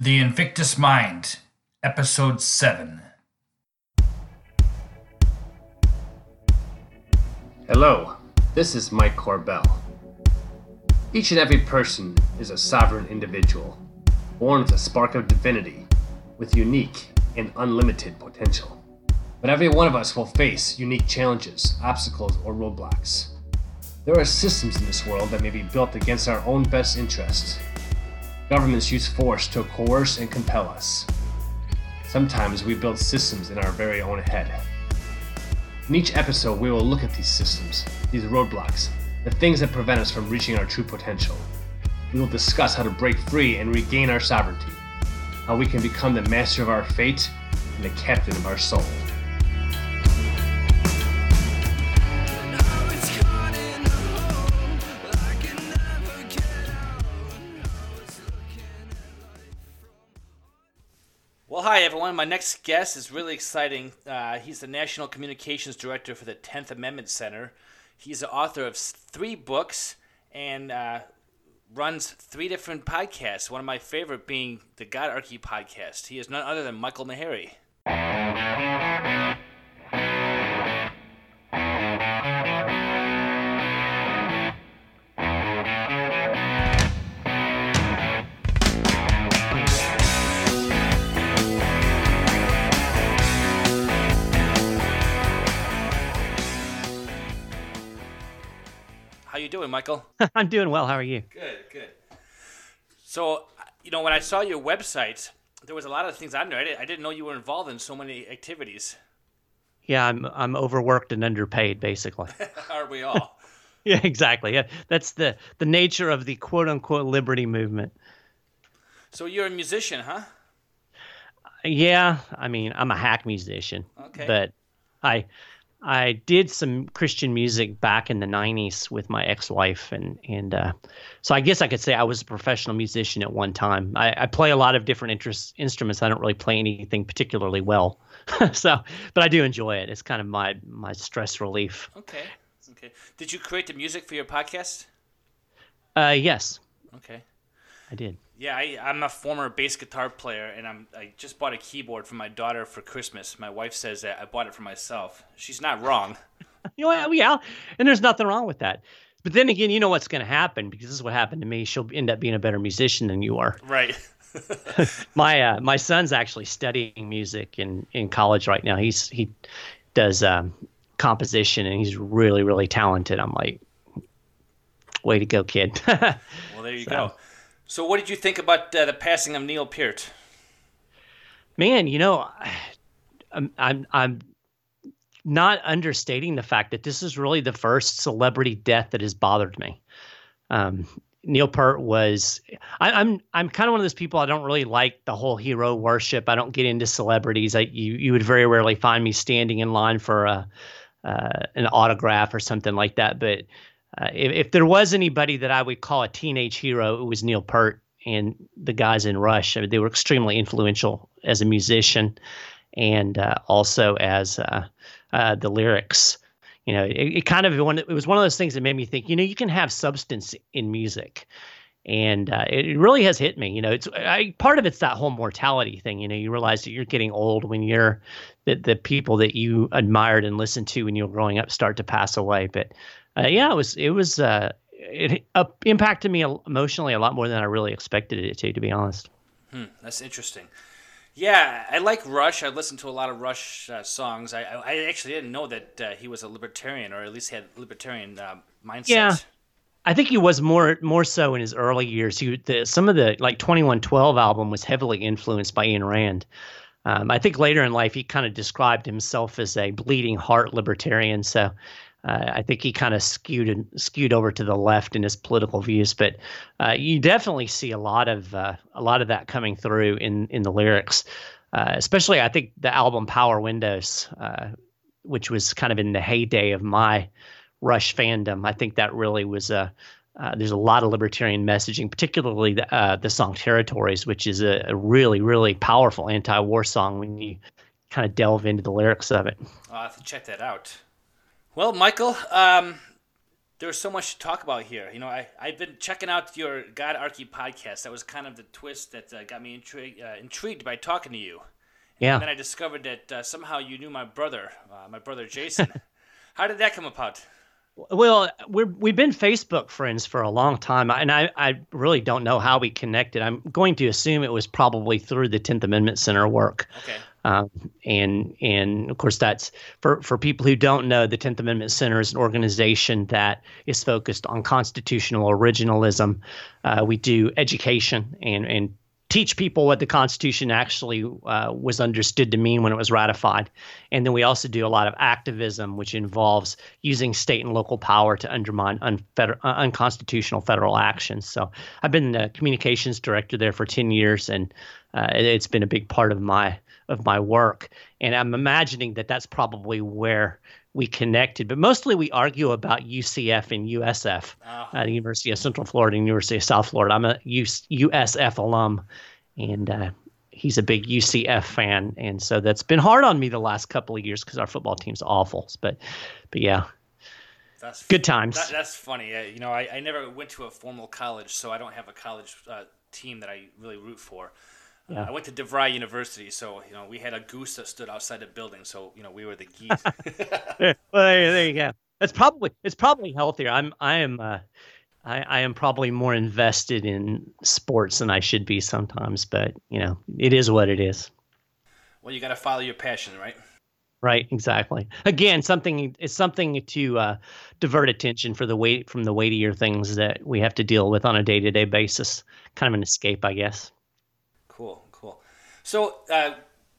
The Invictus Mind, Episode 7. Hello, this is Mike Corbell. Each and every person is a sovereign individual, born with a spark of divinity, with unique and unlimited potential. But every one of us will face unique challenges, obstacles, or roadblocks. There are systems in this world that may be built against our own best interests. Governments use force to coerce and compel us. Sometimes we build systems in our very own head. In each episode, we will look at these systems, these roadblocks, the things that prevent us from reaching our true potential. We will discuss how to break free and regain our sovereignty, how we can become the master of our fate and the captain of our soul. Hi everyone. My next guest is really exciting. Uh, he's the National Communications Director for the 10th Amendment Center. He's the author of three books and uh, runs three different podcasts. One of my favorite being the Godarchy podcast. He is none other than Michael Maharrey. How you doing, Michael? I'm doing well. How are you? Good, good. So, you know, when I saw your website, there was a lot of things on there. I didn't, I didn't know you were involved in so many activities. Yeah, I'm I'm overworked and underpaid, basically. Are we all? yeah, exactly. Yeah, that's the the nature of the quote unquote liberty movement. so you're a musician, huh? Yeah, I mean, I'm a hack musician, Okay. but I I did some Christian music back in the '90s with my ex-wife, and and uh, so I guess I could say I was a professional musician at one time. I, I play a lot of different interest, instruments. I don't really play anything particularly well, so but I do enjoy it. It's kind of my my stress relief. Okay. Okay. Did you create the music for your podcast? Uh, yes, Okay. I did. Yeah, I, I'm a former bass guitar player, and I'm I just bought a keyboard for my daughter for Christmas. My wife says that I bought it for myself. She's not wrong. You know, yeah, and there's nothing wrong with that. But then again, you know what's going to happen because this is what happened to me. She'll end up being a better musician than you are. Right. My uh, my son's actually studying music in in college right now. He's he does um, composition and he's really really talented. I'm like, way to go, kid. Well, there you So- go. So, what did you think about uh, the passing of Neil Peart? Man, you know, I'm I'm I'm not understating the fact that this is really the first celebrity death that has bothered me. Um, Neil Peart was I, I'm I'm kind of one of those people I don't really like the whole hero worship. I don't get into celebrities. I you you would very rarely find me standing in line for a uh, an autograph or something like that. But uh, if, if there was anybody that I would call a teenage hero, it was Neil Peart and the guys in Rush. I mean, they were extremely influential as a musician and uh, also as uh, uh, the lyrics. You know, it, it kind of. It was one of those things that made me think. You know, you can have substance in music, and uh, it, really has hit me. You know, it's I, part of it's that whole mortality thing. You know, you realize that you're getting old when you're the the people that you admired and listened to when you were growing up start to pass away. But uh, yeah, it was it was uh, it uh, impacted me emotionally a lot more than I really expected it to. To be honest. That's interesting. Yeah, I like Rush. I listened to a lot of Rush uh, songs. I, I I actually didn't know that uh, he was a libertarian, or at least had libertarian uh, mindset. Yeah. I think he was more more so in his early years. He the, some of the like Twenty One Twelve album was heavily influenced by Ayn Rand. Um, I think later in life he kind of described himself as a bleeding heart libertarian. So uh, I think he kind of skewed skewed over to the left in his political views. But uh, you definitely see a lot of uh, a lot of that coming through in in the lyrics. Uh, especially, I think the album Power Windows, uh, which was kind of in the heyday of my Rush fandom. I think that really was a. Uh, there's a lot of libertarian messaging, particularly the, the song "Territories," which is a, a really, really powerful anti-war song when you kind of delve into the lyrics of it. I'll have to check that out. Well, Michael, um, there's so much to talk about here. You know, I, I've been checking out your Godarchy podcast. That was kind of the twist that uh, got me intrigued, uh, intrigued by talking to you. Yeah. And then I discovered that uh, somehow you knew my brother, uh, my brother Jason. How did that come about? Well, we're we've been Facebook friends for a long time, and I, I really don't know how we connected. I'm going to assume it was probably through the Tenth Amendment Center work. Okay. Um, and and of course that's for for people who don't know, the Tenth Amendment Center is an organization that is focused on constitutional originalism. Uh, we do education and and teach people what the Constitution actually uh, was understood to mean when it was ratified. And then we also do a lot of activism, which involves using state and local power to undermine unfeder- uh, unconstitutional federal actions. So I've been the communications director there for 10 years, and uh, it, it's been a big part of my of my work. And I'm imagining that that's probably where we connected, but mostly we argue about UCF and USF, Oh. uh, the University of Central Florida and University of South Florida. I'm a USF alum, and uh, he's a big UCF fan, and so that's been hard on me the last couple of years because our football team's awful. But, but yeah, That's good times. That, that's funny. Uh, you know, I, I never went to a formal college, so I don't have a college uh, team that I really root for. Yeah. I went to DeVry University, so you know we had a goose that stood outside the building, so you know we were the geese. Well, there, there you go. It's probably it's probably healthier. I'm I am uh, I, I am probably more invested in sports than I should be sometimes, but you know it is what it is. well, you got to follow your passion, right? Right, exactly. Again, something it's something to uh, divert attention for the weight from the weightier things that we have to deal with on a day to day basis. Kind of an escape, I guess. So, uh,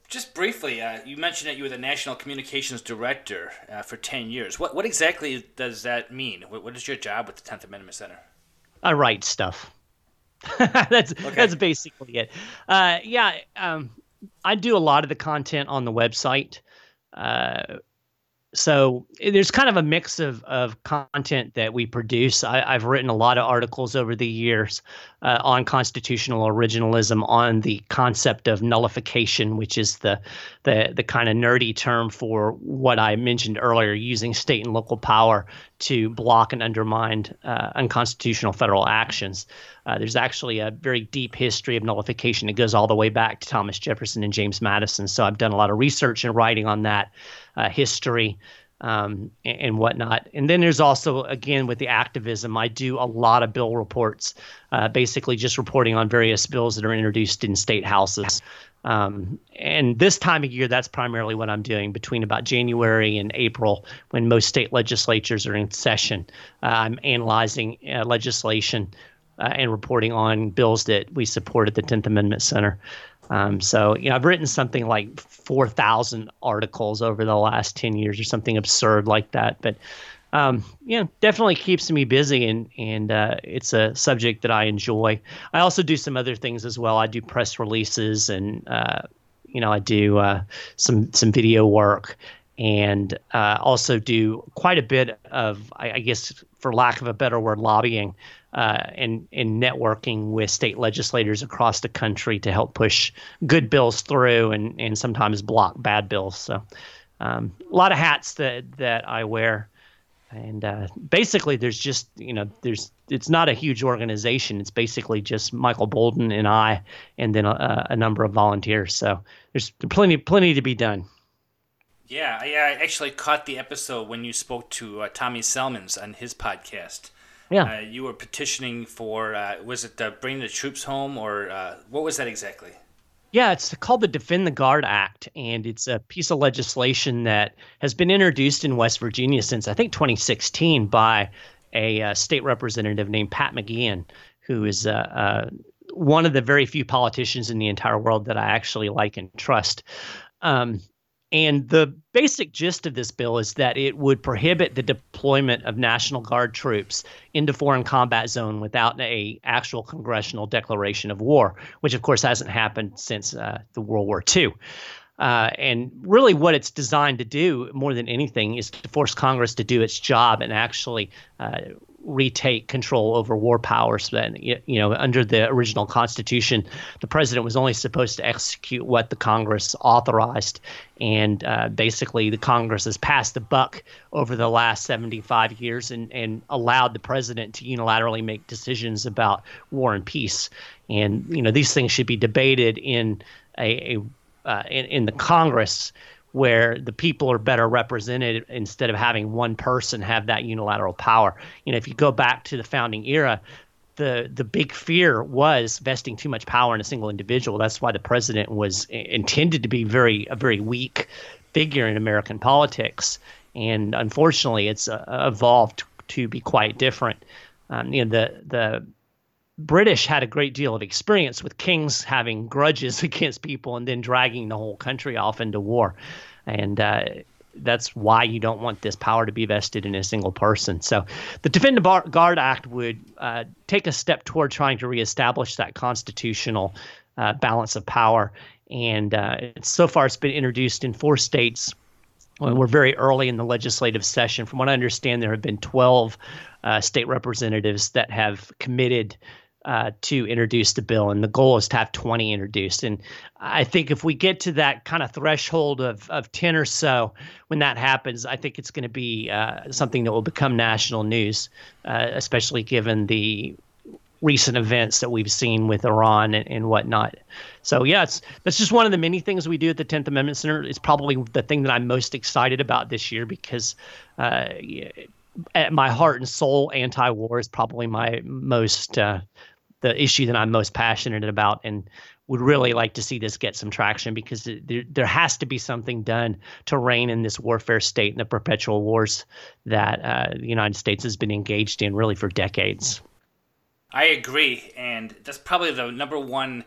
just briefly, uh, you mentioned that you were the national communications director uh, for ten years. What what exactly does that mean? What, what is your job with the Tenth Amendment Center? I write stuff. that's that's basically it. Uh, yeah, um, I do a lot of the content on the website. Uh, so there's kind of a mix of, of content that we produce. I, I've written a lot of articles over the years uh, on constitutional originalism, on the concept of nullification, which is the the the kind of nerdy term for what I mentioned earlier, using state and local power to block and undermine uh, unconstitutional federal actions. Uh, there's actually a very deep history of nullification It goes all the way back to Thomas Jefferson and James Madison. So I've done a lot of research and writing on that uh, history um, and, and whatnot. And then there's also, again, with the activism, I do a lot of bill reports, uh, basically just reporting on various bills that are introduced in state houses. Um, and this time of year, that's primarily what I'm doing between about January and April, when most state legislatures are in session. Uh, I'm analyzing uh, legislation uh, and reporting on bills that we support at the 10th Amendment Center. Um, so, you know, I've written something like 4,000 articles over the last 10 years or something absurd like that. But, um, yeah, definitely keeps me busy and, and uh, it's a subject that I enjoy. I also do some other things as well. I do press releases and, uh, you know, I do uh, some, some video work and uh, also do quite a bit of, I guess, for lack of a better word, lobbying uh, and, and networking with state legislators across the country to help push good bills through and, and sometimes block bad bills. So um, a lot of hats that, that I wear. And uh, basically, there's just, you know, there's, it's not a huge organization. It's basically just Michael Boldin and I, and then a, a number of volunteers. So there's plenty, plenty to be done. Yeah, I, I actually caught the episode when you spoke to uh, Tommy Selmans on his podcast. Yeah. Uh, you were petitioning for, uh, was it uh, bringing the troops home or uh, what was that exactly? Yeah, it's called the Defend the Guard Act, and it's a piece of legislation that has been introduced in West Virginia since I think 2016 by a uh, state representative named Pat McGeehan, who is uh, uh, one of the very few politicians in the entire world that I actually like and trust. Um, and the basic gist of this bill is that it would prohibit the deployment of National Guard troops into foreign combat zone without a actual congressional declaration of war, which of course hasn't happened since uh, the World War II. Uh, and really, what it's designed to do more than anything is to force Congress to do its job and actually uh, retake control over war powers. Then, you know, under the original Constitution, the president was only supposed to execute what the Congress authorized, and uh, basically, the Congress has passed the buck over the last 75 years and and allowed the president to unilaterally make decisions about war and peace. And you know, these things should be debated in a, a uh, in, in the Congress where the people are better represented instead of having one person have that unilateral power. You know, if you go back to the founding era, the the big fear was vesting too much power in a single individual. That's why the president was intended to be very a very weak figure in American politics, and unfortunately, it's uh, evolved to be quite different. Um, you know, the the British had a great deal of experience with kings having grudges against people and then dragging the whole country off into war. And uh, that's why you don't want this power to be vested in a single person. So the Defend the Bar- Guard Act would uh, take a step toward trying to reestablish that constitutional uh, balance of power. And uh, so far, it's been introduced in four states. We're very early in the legislative session. From what I understand, there have been 12 uh, state representatives that have committed uh, to introduce the bill, and the goal is to have 20 introduced. And I think if we get to that kind of threshold of, of 10 or so, when that happens, I think it's going to be uh, something that will become national news, uh, especially given the recent events that we've seen with Iran and, and whatnot. So yeah, it's that's just one of the many things we do at the 10th Amendment Center. It's probably the thing that I'm most excited about this year because uh, at my heart and soul, anti-war is probably my most uh, the issue that I'm most passionate about, and would really like to see this get some traction because there, there has to be something done to rein in this warfare state and the perpetual wars that uh, the United States has been engaged in really for decades. I agree, and that's probably the number one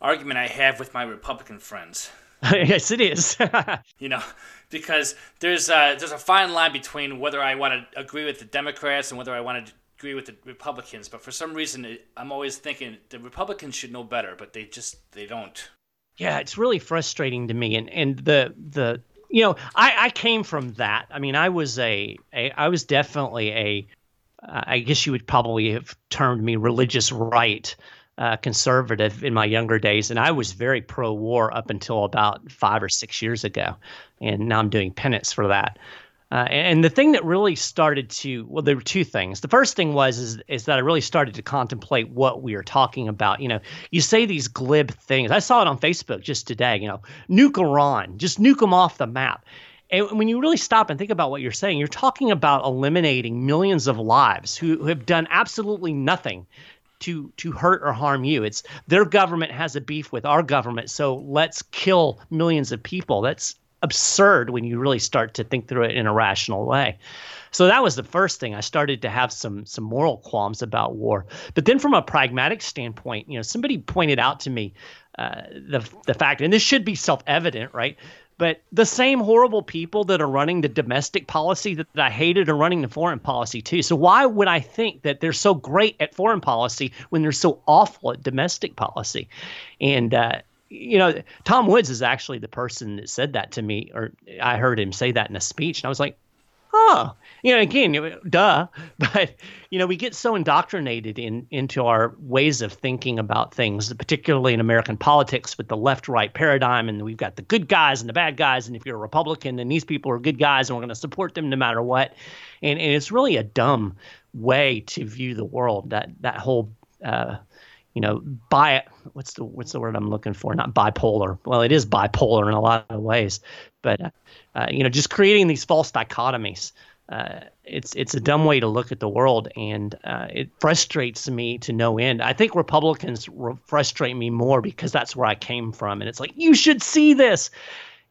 argument I have with my Republican friends. yes, it is. you know, because there's a, there's a fine line between whether I want to agree with the Democrats and whether I want to agree with the Republicans. But for some reason, I'm always thinking the Republicans should know better, but they just they don't. Yeah, it's really frustrating to me, and and the the you know I I came from that. I mean, I was a, a I was definitely a I guess you would probably have termed me religious right uh, conservative in my younger days, and I was very pro-war up until about five or six years ago, and now I'm doing penance for that. Uh, and the thing that really started to well, there were two things. The first thing was is is that I really started to contemplate what we are talking about. You know, you say these glib things. I saw it on Facebook just today. You know, nuke Iran, just nuke them off the map. And when you really stop and think about what you're saying, you're talking about eliminating millions of lives who, who have done absolutely nothing to to hurt or harm you. It's their government has a beef with our government, so let's kill millions of people. That's absurd when you really start to think through it in a rational way. So that was the first thing. I started to have some some moral qualms about war. But then from a pragmatic standpoint, you know, somebody pointed out to me uh, the the fact, and this should be self evident, right? But the same horrible people that are running the domestic policy that, that, I hated are running the foreign policy too. So why would I think that they're so great at foreign policy when they're so awful at domestic policy? And uh, you know, Tom Woods is actually the person that said that to me, or I heard him say that in a speech, and I was like, oh, you know, again, duh. But you know, we get so indoctrinated in into our ways of thinking about things, particularly in American politics with the left-right paradigm, and we've got the good guys and the bad guys, and if you're a Republican, then these people are good guys, and we're going to support them no matter what. And and it's really a dumb way to view the world. That that whole uh, you know, bi what's the what's the word I'm looking for? Not bipolar. Well, it is bipolar in a lot of ways, but uh, you know, just creating these false dichotomies. Uh, it's it's a dumb way to look at the world, and uh, it frustrates me to no end. I think Republicans re- frustrate me more because that's where I came from, and it's like you should see this.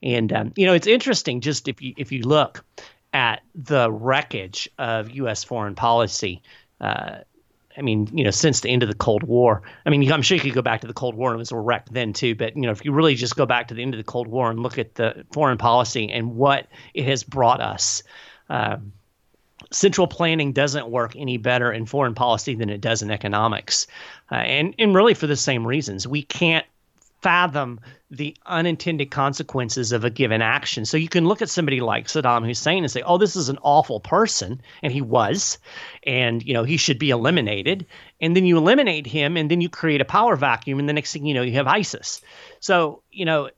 And um, you know, it's interesting. Just if you if you look at the wreckage of U.S. foreign policy. I mean, you know, since the end of the Cold War. I mean, I'm sure you could go back to the Cold War and it was a wreck then too. But you know, if you really just go back to the end of the Cold War and look at the foreign policy and what it has brought us, um, central planning doesn't work any better in foreign policy than it does in economics, uh, and and really for the same reasons. We can't fathom the unintended consequences of a given action. So you can look at somebody like Saddam Hussein and say, "Oh, this is an awful person," and he was, and you know he should be eliminated. And then you eliminate him, and then you create a power vacuum, and the next thing you know, you have ISIS. So you know,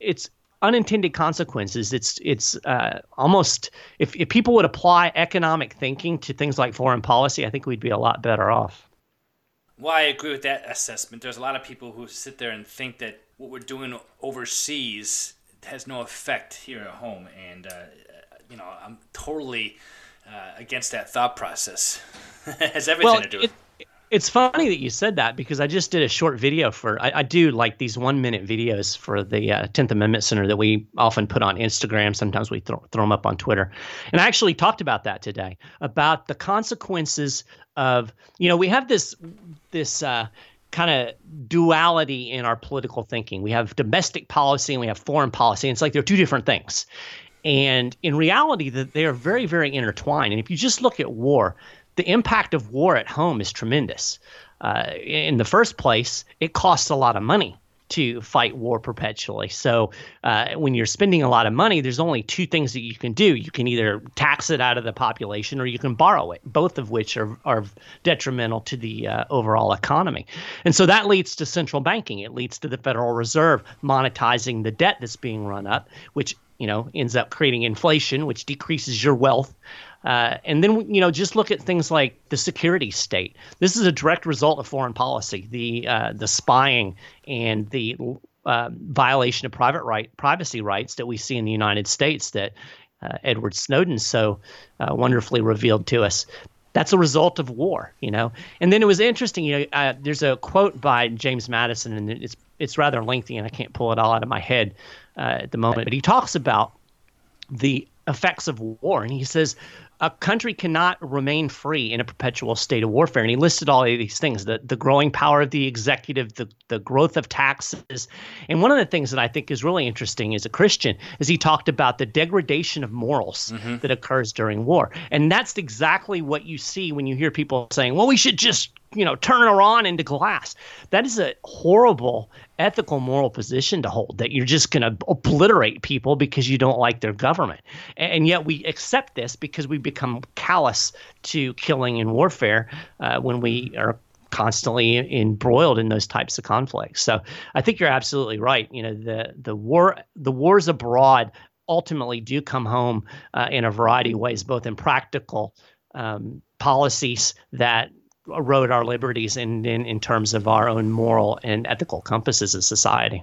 it's unintended consequences. It's it's uh, almost if if people would apply economic thinking to things like foreign policy, I think we'd be a lot better off. Well, I agree with that assessment. There's a lot of people who sit there and think that what we're doing overseas has no effect here at home, and uh, you know I'm totally uh, against that thought process. it has everything well, to do it, with. It's funny that you said that because I just did a short video for I, I do like these one minute videos for the uh, Tenth Amendment Center that we often put on Instagram. Sometimes we throw, throw them up on Twitter, and I actually talked about that today about the consequences of you know we have this this uh, kind of duality in our political thinking. We have domestic policy and we have foreign policy. And it's like they're two different things. And in reality, that they are very, very intertwined. And if you just look at war, the impact of war at home is tremendous. Uh, in the first place, it costs a lot of money to fight war perpetually. So uh, when you're spending a lot of money, there's only two things that you can do. You can either tax it out of the population or you can borrow it, both of which are, are detrimental to the uh, overall economy. And so that leads to central banking. It leads to the Federal Reserve monetizing the debt that's being run up, which you know ends up creating inflation, which decreases your wealth. Uh, and then you know just look at things like the security state. This is a direct result of foreign policy, the uh, the spying and the uh, violation of private right privacy rights that we see in the United States that uh, Edward Snowden so uh, wonderfully revealed to us. That's a result of war, you know. And then it was interesting, you know. Uh, there's a quote by James Madison, and it's it's rather lengthy, and I can't pull it all out of my head at the moment. But he talks about the effects of war, and he says a country cannot remain free in a perpetual state of warfare. And he listed all of these things the, the growing power of the executive, the, the growth of taxes. And one of the things that I think is really interesting as a Christian is he talked about the degradation of morals mm-hmm. that occurs during war. And that's exactly what you see when you hear people saying, well, we should just you know turn Iran into glass. That is a horrible ethical moral position to hold that you're just going to obliterate people because you don't like their government. And yet we accept this because we become callous to killing and warfare uh, when we are constantly embroiled in those types of conflicts. So I think you're absolutely right. You know, the the war the wars abroad ultimately do come home uh, in a variety of ways, both in practical um, policies that erode our liberties in, in, in terms of our own moral and ethical compasses as society.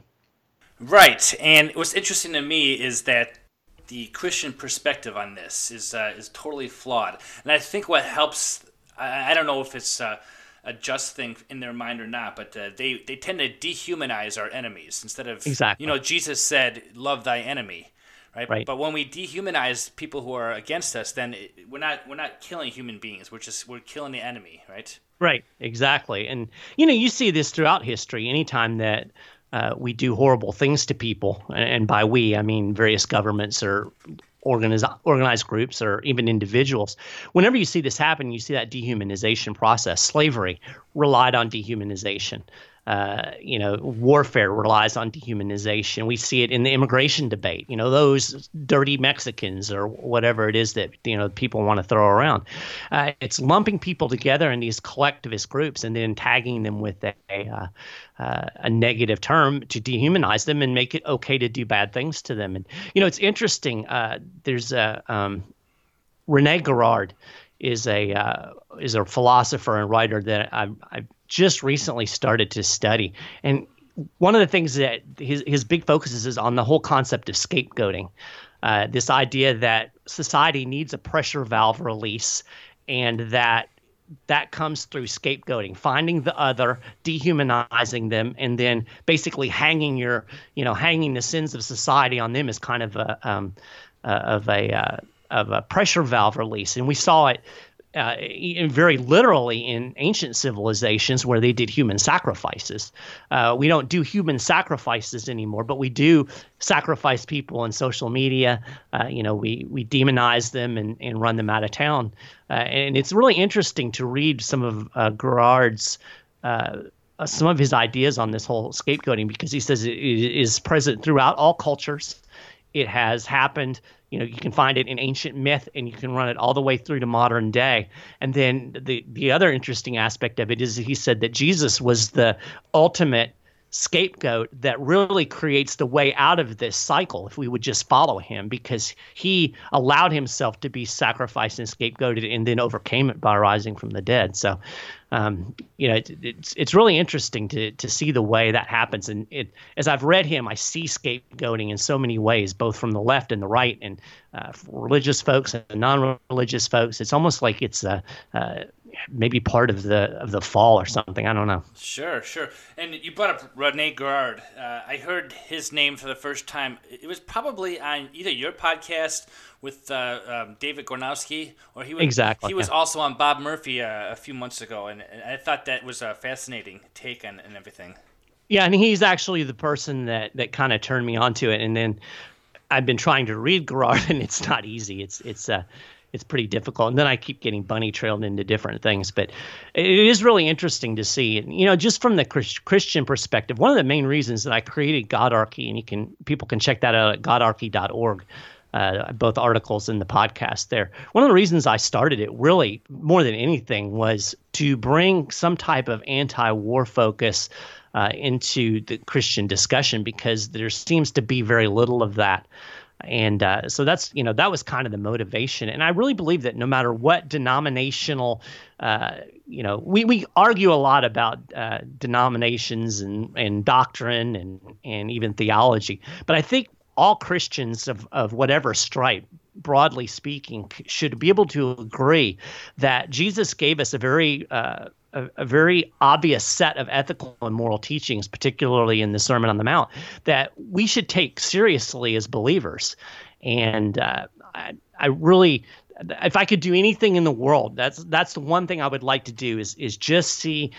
Right. And what's interesting to me is that the Christian perspective on this is uh, is totally flawed. And I think what helps, I, I don't know if it's uh, a just thing in their mind or not, but uh, they, they tend to dehumanize our enemies instead of, exactly. you know, Jesus said, love thy enemy right? right? But when we dehumanize people who are against us, then it, we're not we're not killing human beings. We're just we're killing the enemy, right? Right, exactly. And you know, you see this throughout history. Anytime that uh, we do horrible things to people, and by we I mean various governments or organized organized groups or even individuals. Whenever you see this happen, you see that dehumanization process. Slavery relied on dehumanization uh, you know, warfare relies on dehumanization. We see it in the immigration debate. You know, those dirty Mexicans or whatever it is that you know people want to throw around. Uh, it's lumping people together in these collectivist groups and then tagging them with a uh, uh, a negative term to dehumanize them and make it okay to do bad things to them. And you know, it's interesting. Uh, there's a um, Rene Girard is a uh, is a philosopher and writer that I, I just recently started to study. And one of the things that his, his big focus is, is on the whole concept of scapegoating. Uh, this idea that society needs a pressure valve release and that that comes through scapegoating, finding the other, dehumanizing them, and then basically hanging your, you know, hanging the sins of society on them as kind of a, um, uh, of a, uh, of a pressure valve release. And we saw it uh, very literally in ancient civilizations where they did human sacrifices. Uh, we don't do human sacrifices anymore, but we do sacrifice people on social media. Uh, you know, we we demonize them and, and run them out of town. Uh, and it's really interesting to read some of uh, Girard's uh, uh, some of his ideas on this whole scapegoating because he says it is present throughout all cultures. It has happened. You know, you can find it in ancient myth, and you can run it all the way through to modern day. And then the the other interesting aspect of it is he said that Jesus was the ultimate scapegoat that really creates the way out of this cycle if we would just follow him because he allowed himself to be sacrificed and scapegoated and then overcame it by rising from the dead so um, you know, it, it's it's really interesting to to see the way that happens. And it, as I've read him, I see scapegoating in so many ways, both from the left and the right, and uh, religious folks and non-religious folks. It's almost like it's a uh, maybe part of the of the fall or something. I don't know. Sure, sure. And you brought up Rene Girard. Uh, I heard his name for the first time. It was probably on either your podcast with uh, um, David Gornoski, or he was exactly he was yeah. also on Bob Murphy uh, a few months ago, and, and, I thought that was a fascinating take on and everything. Yeah, and he's actually the person that that kind of turned me onto it, and then I've been trying to read Girard, and it's not easy. It's it's uh it's pretty difficult. And then I keep getting bunny trailed into different things. But it is really interesting to see. And, you know, just from the Christian perspective, one of the main reasons that I created Godarchy, and you can people can check that out at godarchy.org, uh, both articles and the podcast there. One of the reasons I started it, really more than anything, was to bring some type of anti-war focus uh, into the Christian discussion because there seems to be very little of that. And uh, so that's you know that was kind of the motivation, and I really believe that no matter what denominational, uh, you know, we, we argue a lot about uh, denominations and and doctrine and and even theology, but I think all Christians of, of whatever stripe, broadly speaking, should be able to agree that Jesus gave us a very uh, a, a, very obvious set of ethical and moral teachings, particularly in the Sermon on the Mount, that we should take seriously as believers. And uh, I, I really, if I could do anything in the world, that's that's the one thing I would like to do is is just see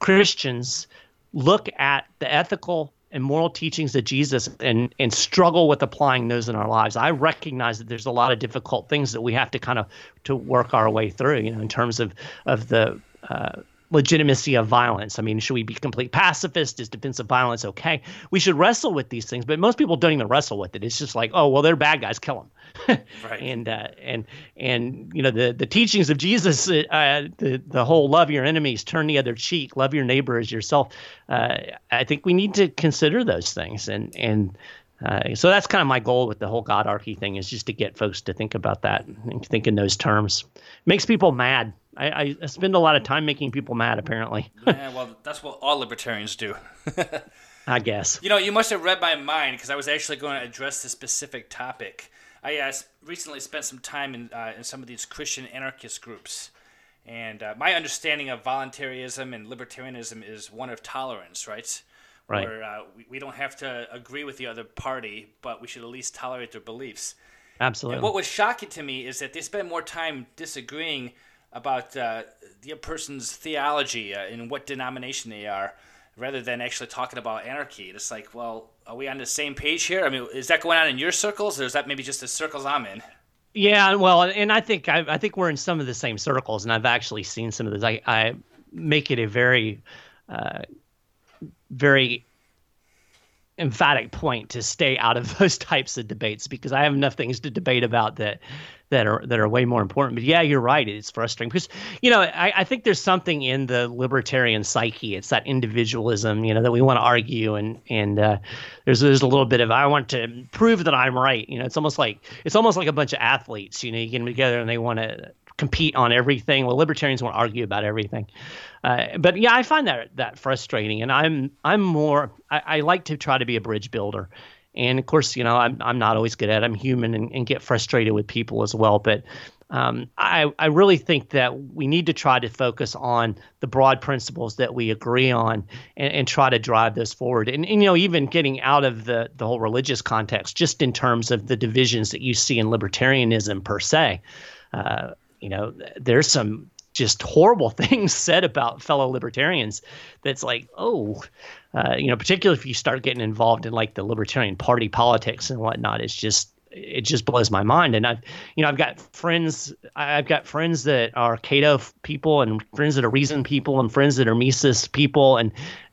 Christians look at the ethical and moral teachings of Jesus and and struggle with applying those in our lives. I recognize that there's a lot of difficult things that we have to kind of to work our way through, you know, in terms of of the uh, legitimacy of violence. I mean, should we be complete pacifist? Is defensive violence okay? We should wrestle with these things, but most people don't even wrestle with it. It's just like, oh, well, they're bad guys, kill them. right. And uh, and and you know the the teachings of Jesus, uh, the the whole love your enemies, turn the other cheek, love your neighbor as yourself. Uh, I think we need to consider those things, and and. Uh, so that's kind of my goal with the whole Godarchy thing is just to get folks to think about that and think in those terms. It makes people mad I, I spend a lot of time making people mad, apparently. yeah, well, that's what all libertarians do. I guess. You know, you must have read my mind because I was actually going to address this specific topic. I uh, recently spent some time in, uh, in some of these Christian anarchist groups. And uh, my understanding of voluntarism and libertarianism is one of tolerance, right? Right. Where uh, we, we don't have to agree with the other party, but we should at least tolerate their beliefs. Absolutely. And what was shocking to me is that they spend more time disagreeing about uh, the person's theology uh, and what denomination they are, rather than actually talking about anarchy. It's like, well, are we on the same page here? I mean, is that going on in your circles, or is that maybe just the circles I'm in? Yeah, well, and I think I, I think we're in some of the same circles, and I've actually seen some of those. I, I make it a very, uh, very emphatic point to stay out of those types of debates because I have enough things to debate about that that are that are way more important. But yeah, you're right. It's frustrating because you know I, I think there's something in the libertarian psyche. It's that individualism, you know, that we want to argue and and uh, there's there's a little bit of I want to prove that I'm right. You know, it's almost like it's almost like a bunch of athletes. You know, you get them together and they want to compete on everything. Well, libertarians want to argue about everything. Uh, but yeah, I find that that frustrating, and I'm I'm more I, I, like to try to be a bridge builder, and of course, you know, I'm I'm not always good at. it. I'm human and, and get frustrated with people as well, but. Um, I, I really think that we need to try to focus on the broad principles that we agree on and, and try to drive those forward. And, and, you know, even getting out of the, the whole religious context, just in terms of the divisions that you see in libertarianism per se. Uh, you know, there's some just horrible things said about fellow libertarians that's like, oh, uh, you know, particularly if you start getting involved in like the libertarian party politics and whatnot, it's just it just blows my mind. And I've, you know, I've got friends, I've got friends that are Cato people and friends that are Reason people and friends that are Mises people. And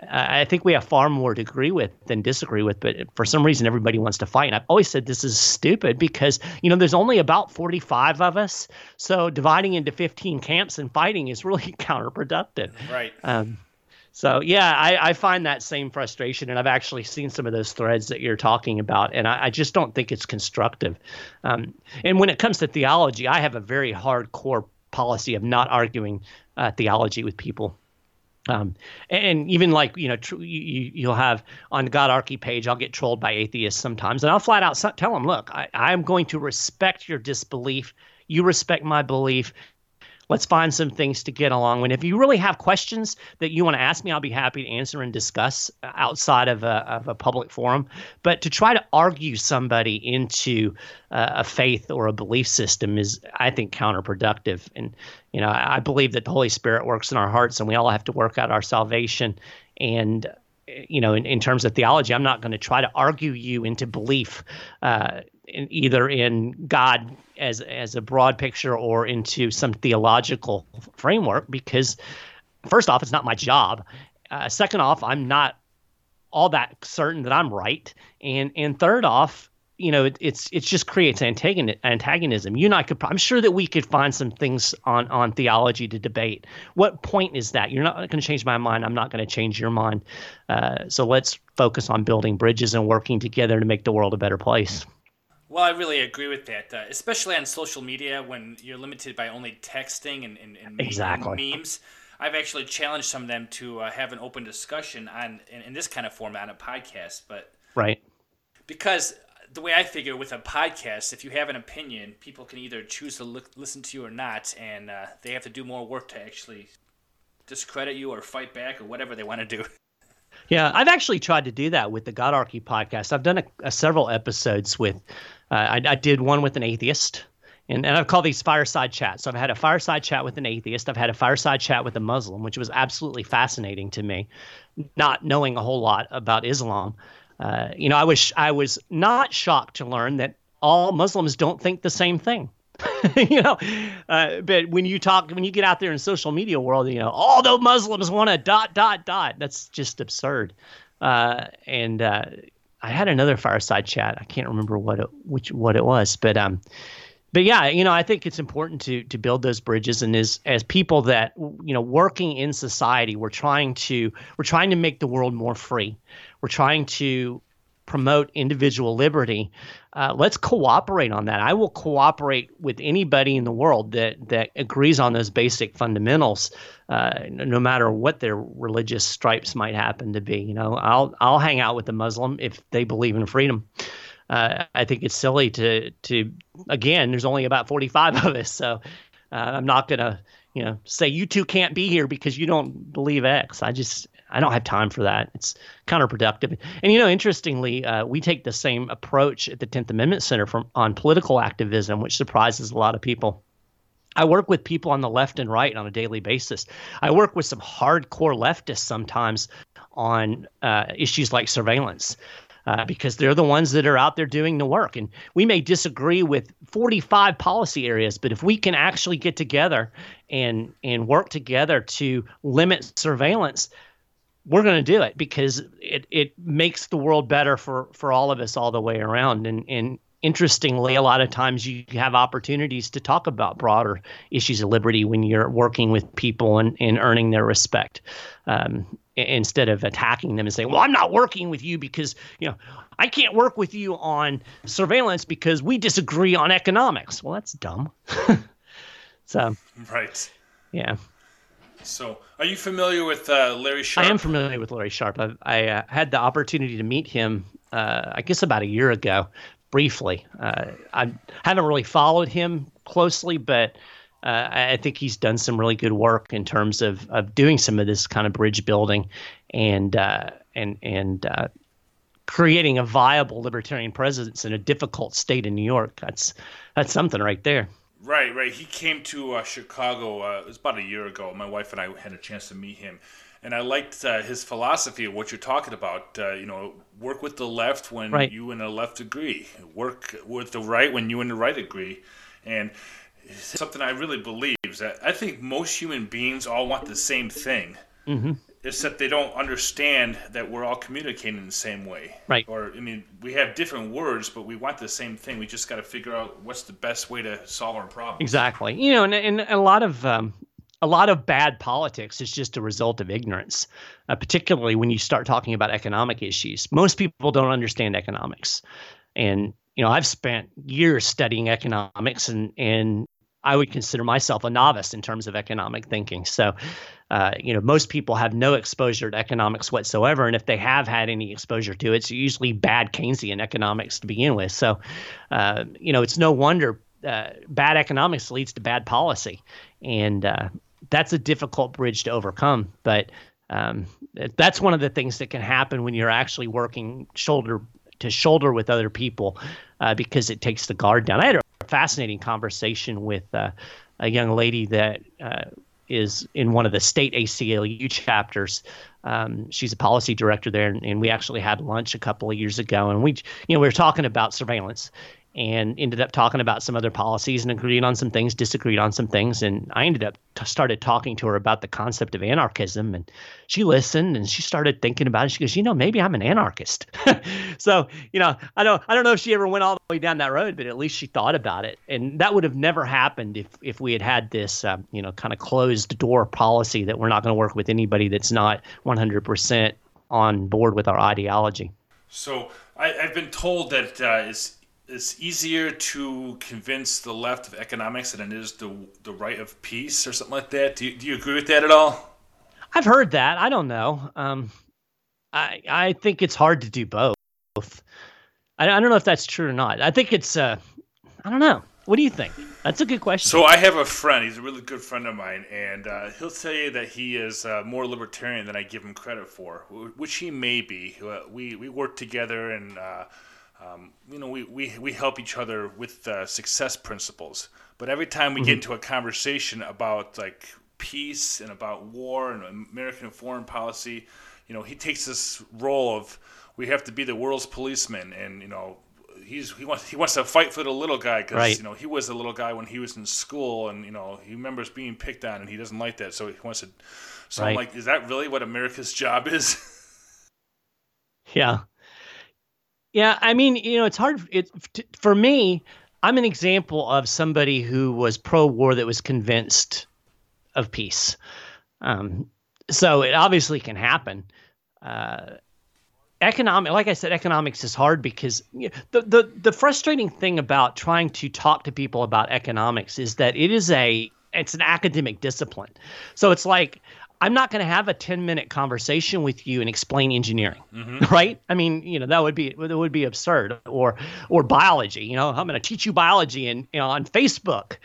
I think we have far more to agree with than disagree with. But for some reason, everybody wants to fight. And I've always said this is stupid because, you know, there's only about 45 of us. So dividing into 15 camps and fighting is really counterproductive. Right. Um, so yeah, I, I, find that same frustration, and I've actually seen some of those threads that you're talking about, and I, I just don't think it's constructive. Um, and when it comes to theology, I have a very hardcore policy of not arguing uh, theology with people. Um, and even like you know, tr- you, you'll have on the Godarchy page, I'll get trolled by atheists sometimes, and I'll flat out tell them, look, I, I'm going to respect your disbelief. You respect my belief let's find some things to get along with. If you really have questions that you want to ask me, I'll be happy to answer and discuss outside of a, of a public forum. But to try to argue somebody into uh, a faith or a belief system is, I think, counterproductive. And, you know, I, I believe that the Holy Spirit works in our hearts and we all have to work out our salvation. And, you know, in, in terms of theology, I'm not going to try to argue you into belief. Uh, in either in God as as a broad picture or into some theological framework because first off it's not my job. Uh, second off i'm not all that certain that i'm right. And and third off you know it, it's it just creates antagonism. You and i could i'm sure that we could find some things on on theology to debate. What point is that? You're not going to change my mind. I'm not going to change your mind. Uh, so let's focus on building bridges and working together to make the world a better place well, I really agree with that, uh, especially on social media when you're limited by only texting and, and, and, exactly. memes. I've actually challenged some of them to uh, have an open discussion on in, in, this kind of format on a podcast, but right because the way I figure with a podcast, if you have an opinion, people can either choose to look, listen to you or not, and uh, they have to do more work to actually discredit you or fight back or whatever they want to do. Yeah, I've actually tried to do that with the Godarchy podcast. I've done a, a several episodes with I, I, did one with an atheist, and, and I've called these fireside chats. So I've had a fireside chat with an atheist. I've had a fireside chat with a Muslim, which was absolutely fascinating to me, not knowing a whole lot about Islam. Uh, you know, I was I was not shocked to learn that all Muslims don't think the same thing. you know, uh, but when you talk, when you get out there in social media world, you know, all the Muslims want to dot dot dot. That's just absurd. Uh, and uh, I had another fireside chat. I can't remember what it, which what it was, but um, but yeah, you know, I think it's important to to build those bridges, and as as people that you know working in society, we're trying to we're trying to make the world more free. We're trying to promote individual liberty. Uh, let's cooperate on that. I will cooperate with anybody in the world that that agrees on those basic fundamentals, uh, no matter what their religious stripes might happen to be. You know, I'll I'll hang out with a Muslim if they believe in freedom. Uh, I think it's silly to to again. There's only about 45 of us, so uh, I'm not gonna you know say you two can't be here because you don't believe X. I just I don't have time for that. It's counterproductive. And you know, interestingly, uh, we take the same approach at the Tenth Amendment Center from on political activism, which surprises a lot of people. I work with people on the left and right on a daily basis. I work with some hardcore leftists sometimes on uh, issues like surveillance. Uh, because they're the ones that are out there doing the work. And we may disagree with 45 policy areas, but if we can actually get together and and work together to limit surveillance, we're going to do it because it, it makes the world better for, for all of us all the way around. And, and interestingly, a lot of times you have opportunities to talk about broader issues of liberty when you're working with people and, and earning their respect um, instead of attacking them and saying, well, I'm not working with you because, you know, I can't work with you on surveillance because we disagree on economics. Well, that's dumb. so, right. Yeah. So, are you familiar with uh, Larry Sharpe? I am familiar with Larry Sharpe. I, I uh, had the opportunity to meet him, uh, I guess, about a year ago, briefly. Uh, I haven't really followed him closely, but uh, I think he's done some really good work in terms of, of doing some of this kind of bridge building and uh, and and creating a viable libertarian presence in a difficult state in New York. That's that's something right there. Right, right. He came to uh, Chicago. Uh, it was about a year ago. My wife and I had a chance to meet him, and I liked uh, his philosophy of what you're talking about. Uh, you know, work with the left when right. you and the left agree. Work with the right when you and the right agree. And something I really believe is that I think most human beings all want the same thing. Mm-hmm. Except they don't understand that we're all communicating the same way. Right. Or, I mean, we have different words, but we want the same thing. We just got to figure out what's the best way to solve our problem. Exactly. You know, and, and a lot of um, a lot of bad politics is just a result of ignorance, uh, particularly when you start talking about economic issues. Most people don't understand economics, and you know I've spent years studying economics, and and I would consider myself a novice in terms of economic thinking. So, uh, you know, most people have no exposure to economics whatsoever, and if they have had any exposure to it, it's usually bad Keynesian economics to begin with. So, uh, you know, it's no wonder uh, bad economics leads to bad policy, and uh, that's a difficult bridge to overcome. But um, that's one of the things that can happen when you're actually working shoulder to shoulder with other people, uh, because it takes the guard down. I had a fascinating conversation with a young lady that is in one of the state ACLU chapters. Um, she's a policy director there, and, and, we actually had lunch a couple of years ago, and we, you know, we were talking about surveillance, and ended up talking about some other policies and agreed on some things, disagreed on some things. And I ended up t- started talking to her about the concept of anarchism, and she listened and she started thinking about it. She goes, you know, maybe I'm an anarchist. so, you know, I don't, I don't know if she ever went all the way down that road, but at least she thought about it. And that would have never happened if, if we had had this, um, you know, kind of closed door policy that we're not going to work with anybody that's not 100% on board with our ideology. So I, have been told that uh, it's it's easier to convince the left of economics than it is the the right of peace or something like that. Do you, do you agree with that at all? I've heard that. I don't know. Um, I I think it's hard to do both. I, I don't know if that's true or not. I think it's. Uh, I don't know. What do you think? That's a good question. So I have a friend. He's a really good friend of mine, and uh, he'll tell you that he is uh, more libertarian than I give him credit for, which he may be. Uh, we we work together and uh, um, you know, we, we, we help each other with uh, success principles. But every time we mm-hmm. get into a conversation about like peace and about war and American foreign policy, you know, he takes this role of we have to be the world's policeman, and you know, he's he wants he wants to fight for the little guy because right. you know he was a little guy when he was in school, and you know he remembers being picked on, and he doesn't like that, so he wants to. So right. I'm like, is that really what America's job is? yeah, yeah, I mean, you know, it's hard. It for me. I'm an example of somebody who was pro-war that was convinced of peace. Um, so it obviously can happen. Uh, economic, like I said, economics is hard because you know, the the the frustrating thing about trying to talk to people about economics is that it is a it's an academic discipline. So it's like I'm not going to have a 10 minute conversation with you and explain engineering, mm-hmm. right? I mean, you know, that would be that would be absurd. Or or biology, you know, I'm going to teach you biology and you know on Facebook.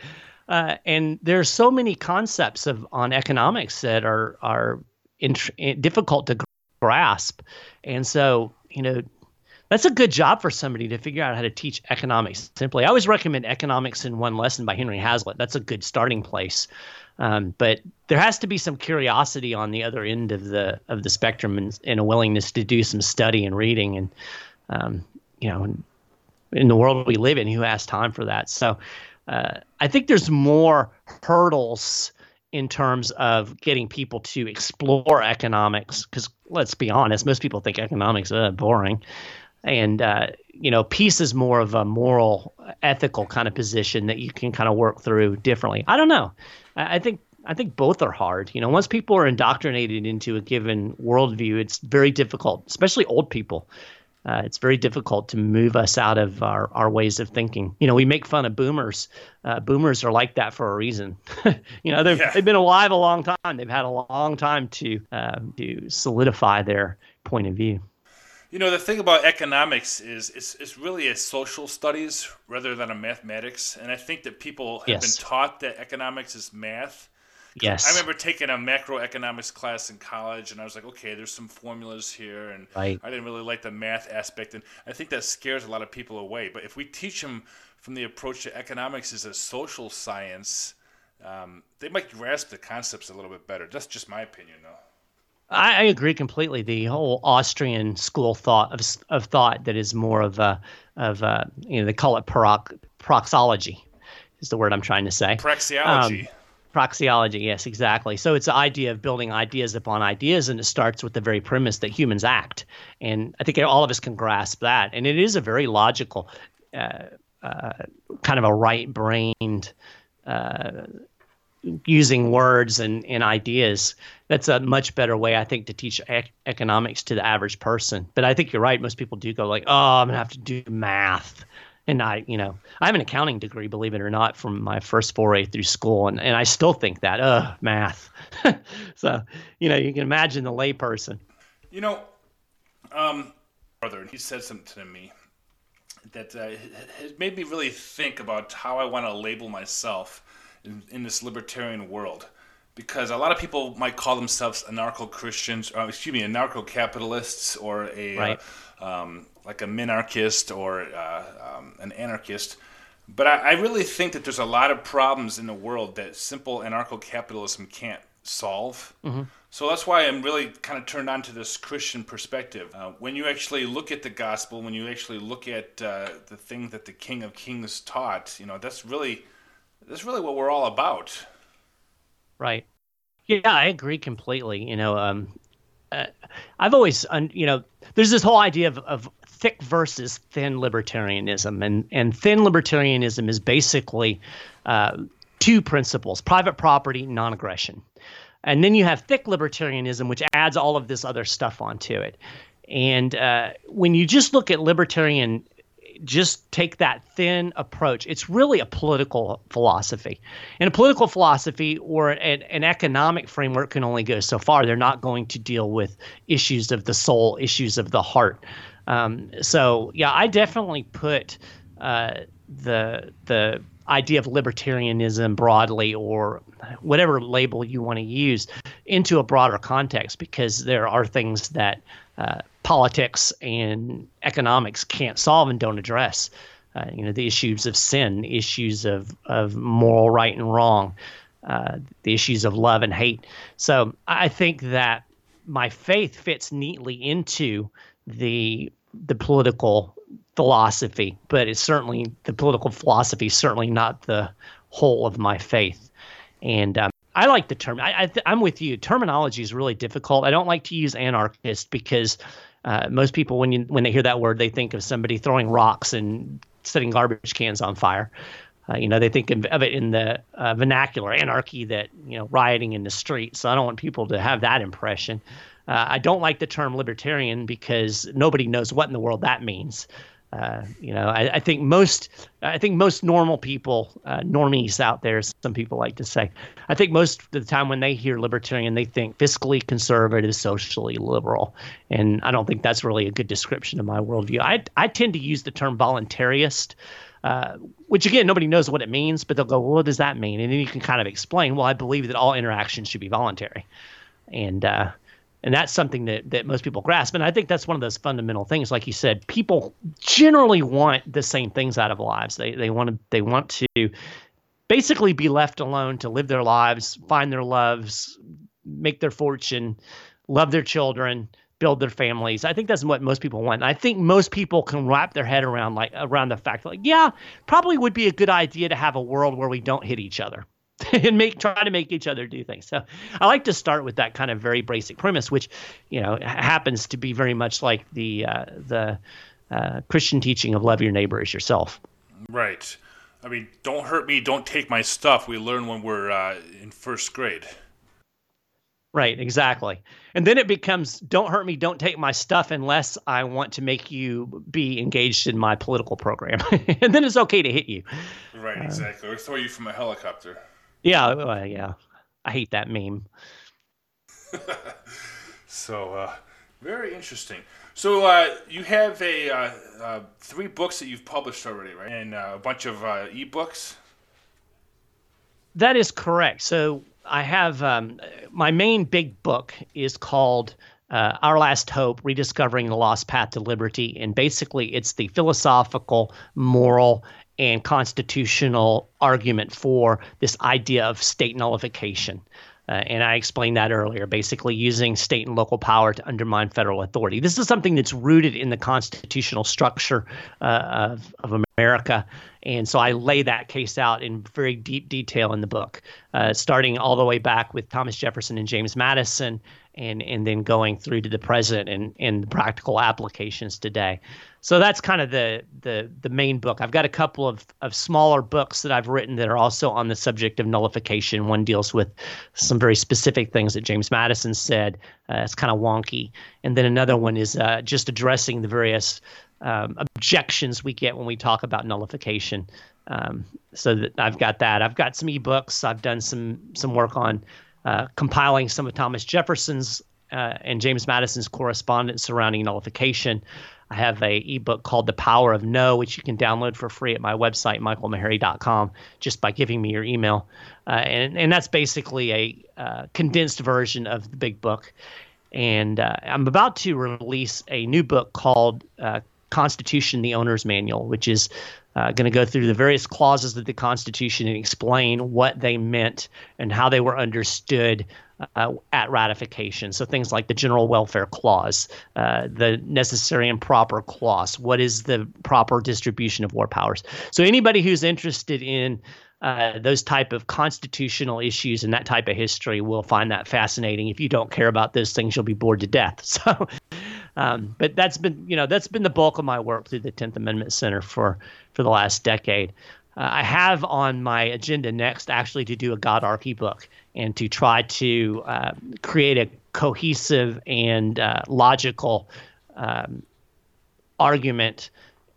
Uh, and there's so many concepts of on economics that are are int- difficult to grasp, and so you know that's a good job for somebody to figure out how to teach economics simply. I always recommend Economics in One Lesson by Henry Hazlitt. That's a good starting place. Um, but there has to be some curiosity on the other end of the of the spectrum and, and a willingness to do some study and reading and um, you know in the world we live in who has time for that? So uh, i think there's more hurdles in terms of getting people to explore economics because let's be honest most people think economics is boring and uh, you know peace is more of a moral ethical kind of position that you can kind of work through differently i don't know I think I think both are hard. You know, once people are indoctrinated into a given worldview, it's very difficult, especially old people. Uh, it's very difficult to move us out of our, our ways of thinking. You know, we make fun of boomers. Uh, boomers are like that for a reason. you know, they've, yeah. they've been alive a long time. They've had a long time to uh, to solidify their point of view. You know, the thing about economics is it's, it's really a social studies rather than a mathematics. And I think that people have yes. been taught that economics is math. Yes. I remember taking a macroeconomics class in college, and I was like, okay, there's some formulas here, and right. I didn't really like the math aspect, and I think that scares a lot of people away. But if we teach them from the approach to economics as a social science, um, they might grasp the concepts a little bit better. That's just my opinion, though. I, I, agree completely. The whole Austrian school thought of, of thought that is more of a of a, you know they call it parox, praxology is the word I'm trying to say. Praxeology. Um, yes, exactly. So it's the idea of building ideas upon ideas, and it starts with the very premise that humans act. And I think all of us can grasp that. And it is a very logical, uh, uh, kind of a right brained, uh, using words and, and ideas. That's a much better way, I think, to teach ec- economics to the average person. But I think you're right. Most people do go like, oh, I'm going to have to do math and I, you know, I have an accounting degree, believe it or not, from my first foray through school, and, and I still think that, uh, math. so, you know, you can imagine the layperson. You know, um, brother, he said something to me that uh, has made me really think about how I want to label myself in, in this libertarian world. Because a lot of people might call themselves anarcho Christians, or excuse me, anarcho capitalists, or a uh, right. uh, um, like a minarchist or uh, um, an anarchist. But I, I, really think that there's a lot of problems in the world that simple anarcho capitalism can't solve. Mm-hmm. So that's why I'm really kind of turned on to this Christian perspective. Uh, when you actually look at the gospel, when you actually look at uh, the thing that the King of Kings taught, you know, that's really that's really what we're all about. Right. Yeah, I agree completely. You know, um, uh, I've always, you know, there's this whole idea of, of thick versus thin libertarianism, and and thin libertarianism is basically uh, two principles: private property, non-aggression, and then you have thick libertarianism, which adds all of this other stuff onto it. And uh, when you just look at libertarian just take that thin approach. It's really a political philosophy. And a political philosophy or an, an, economic framework can only go so far. They're not going to deal with issues of the soul, issues of the heart. Um, so, yeah, I definitely put uh, the the idea of libertarianism broadly or whatever label you want to use into a broader context because there are things that uh, politics and economics can't solve and don't address. Uh, you know, the issues of sin, issues of, of moral right and wrong, uh, the issues of love and hate. So I think that my faith fits neatly into the the political philosophy, but it's certainly the political philosophy certainly not the whole of my faith. And um, I like the term. I, I am with you. Terminology is really difficult. I don't like to use anarchist because uh, most people, when you when they hear that word, they think of somebody throwing rocks and setting garbage cans on fire. Uh, you know, they think of, of it in the uh, vernacular anarchy that you know rioting in the street. So I don't want people to have that impression. Uh, I don't like the term libertarian because nobody knows what in the world that means. Uh, you know, I, I, think most, I think most normal people, uh, normies out there, some people like to say, I think most of the time when they hear libertarian, they think fiscally conservative, socially liberal, and I don't think that's really a good description of my worldview. I I tend to use the term voluntarist. Uh, which again, nobody knows what it means, but they'll go, well, what does that mean? And then you can kind of explain, well, I believe that all interactions should be voluntary. And uh, and that's something that, that most people grasp. And i think that's one of those fundamental things. Like you said people generally want the same things out of lives. They, they want to they want to basically be left alone to live their lives find their loves make their fortune love their children build their families. I think that's what most people want. I think most people can wrap their head around like around the fact like yeah probably would be a good idea to have a world where we don't hit each other and make try to make each other do things. So I like to start with that kind of very basic premise, which you know happens to be very much like the uh, the uh, Christian teaching of love your neighbor as yourself. Right. I mean, don't hurt me, don't take my stuff. We learn when we're uh, in first grade. Right, exactly. And then it becomes don't hurt me, don't take my stuff unless I want to make you be engaged in my political program. and then it's okay to hit you. Right, exactly. or throw you from a helicopter. Yeah, uh, yeah. I hate that meme. so, uh, very interesting. So, uh, you have a uh, uh, three books that you've published already, right? And uh, a bunch of uh, ebooks. That is correct. So, I have um, my main big book is called uh, Our Last Hope Rediscovering the Lost Path to Liberty. And basically, it's the philosophical, moral, and constitutional argument for this idea of state nullification. Uh, and I explained that earlier, basically using state and local power to undermine federal authority. This is something that's rooted in the constitutional structure uh, of, of America. And so I lay that case out in very deep detail in the book, uh, starting all the way back with Thomas Jefferson and James Madison, and, and then going through to the present and, and practical applications today. So that's kind of the, the the main book. I've got a couple of, of smaller books that I've written that are also on the subject of nullification. One deals with some very specific things that James Madison said. Uh, it's kind of wonky. And then another one is uh, just addressing the various um, objections we get when we talk about nullification. Um, so that I've got that. I've got some ebooks. I've done some some work on uh, compiling some of Thomas Jefferson's uh, and James Madison's correspondence surrounding nullification. I have a ebook called The Power of No, which you can download for free at my website, michaelmaharrey.com, just by giving me your email. Uh, and, and that's basically a uh, condensed version of the big book. And uh, I'm about to release a new book called uh, Constitution, the Owner's Manual, which is uh, going to go through the various clauses of the Constitution and explain what they meant and how they were understood uh, at ratification. So things like the General Welfare Clause, uh, the Necessary and Proper Clause. What is the proper distribution of war powers? So anybody who's interested in uh, those type of constitutional issues and that type of history will find that fascinating. If you don't care about those things, you'll be bored to death. So, um, but that's been you know that's been the bulk of my work through the Tenth Amendment Center for for the last decade. Uh, I have on my agenda next actually to do a Godarchy book and to try to uh, create a cohesive and uh, logical um, argument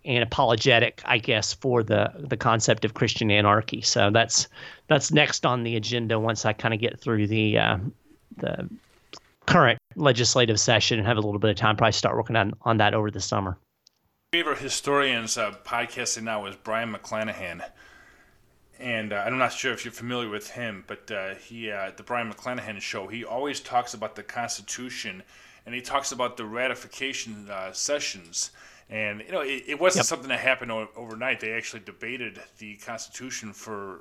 and apologetic, I guess, for the the concept of Christian anarchy. So that's that's next on the agenda once I kind of get through the uh, the current legislative session and have a little bit of time. Probably start working on on that over the summer. Favorite historians uh, podcasting now is Brion McClanahan and uh, I'm not sure if you're familiar with him, but uh, he, uh, the Brion McClanahan show, he always talks about the Constitution, and he talks about the ratification uh, sessions. And you know, it, it wasn't yep. something that happened o- overnight. They actually debated the Constitution for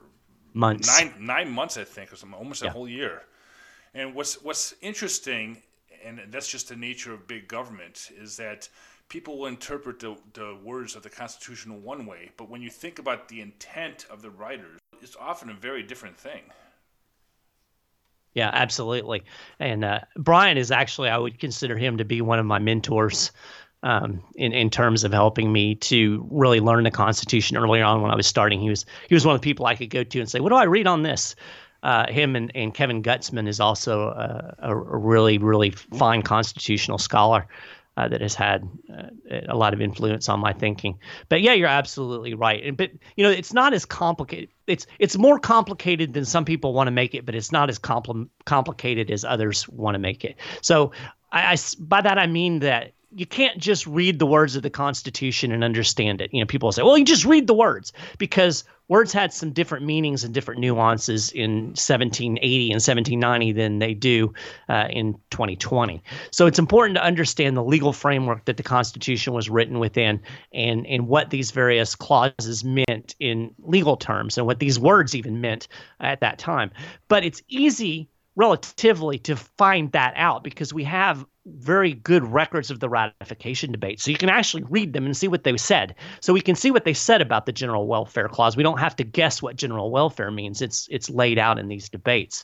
months, nine nine months, I think, or something, almost a whole year. And what's what's interesting, and that's just the nature of big government, is that people will interpret the, the words of the Constitution one way, but when you think about the intent of the writers, it's often a very different thing. Yeah, absolutely. And uh, Brion is actually, I would consider him to be one of my mentors um, in in terms of helping me to really learn the Constitution earlier on when I was starting. He was he was one of the people I could go to and say, "What do I read on this?" Uh, him and, and Kevin Gutzman is also a, a, really really fine constitutional scholar uh, that has had uh, a lot of influence on my thinking. But yeah, you're absolutely right. And, But you know, it's not as complicated. It's it's more complicated than some people want to make it, but it's not as compl- complicated as others want to make it. So I, I by that I mean that you can't just read the words of the Constitution and understand it. You know, people say, "Well, you just read the words," because words had some different meanings and different nuances in 1780 and 1790 than they do uh, in 2020. So it's important to understand the legal framework that the Constitution was written within, and and what these various clauses meant in legal terms, and what these words even meant at that time. But it's easy relatively to find that out because we have very good records of the ratification debate. So you can actually read them and see what they said. So we can see what they said about the general welfare clause. We don't have to guess what general welfare means. It's it's laid out in these debates.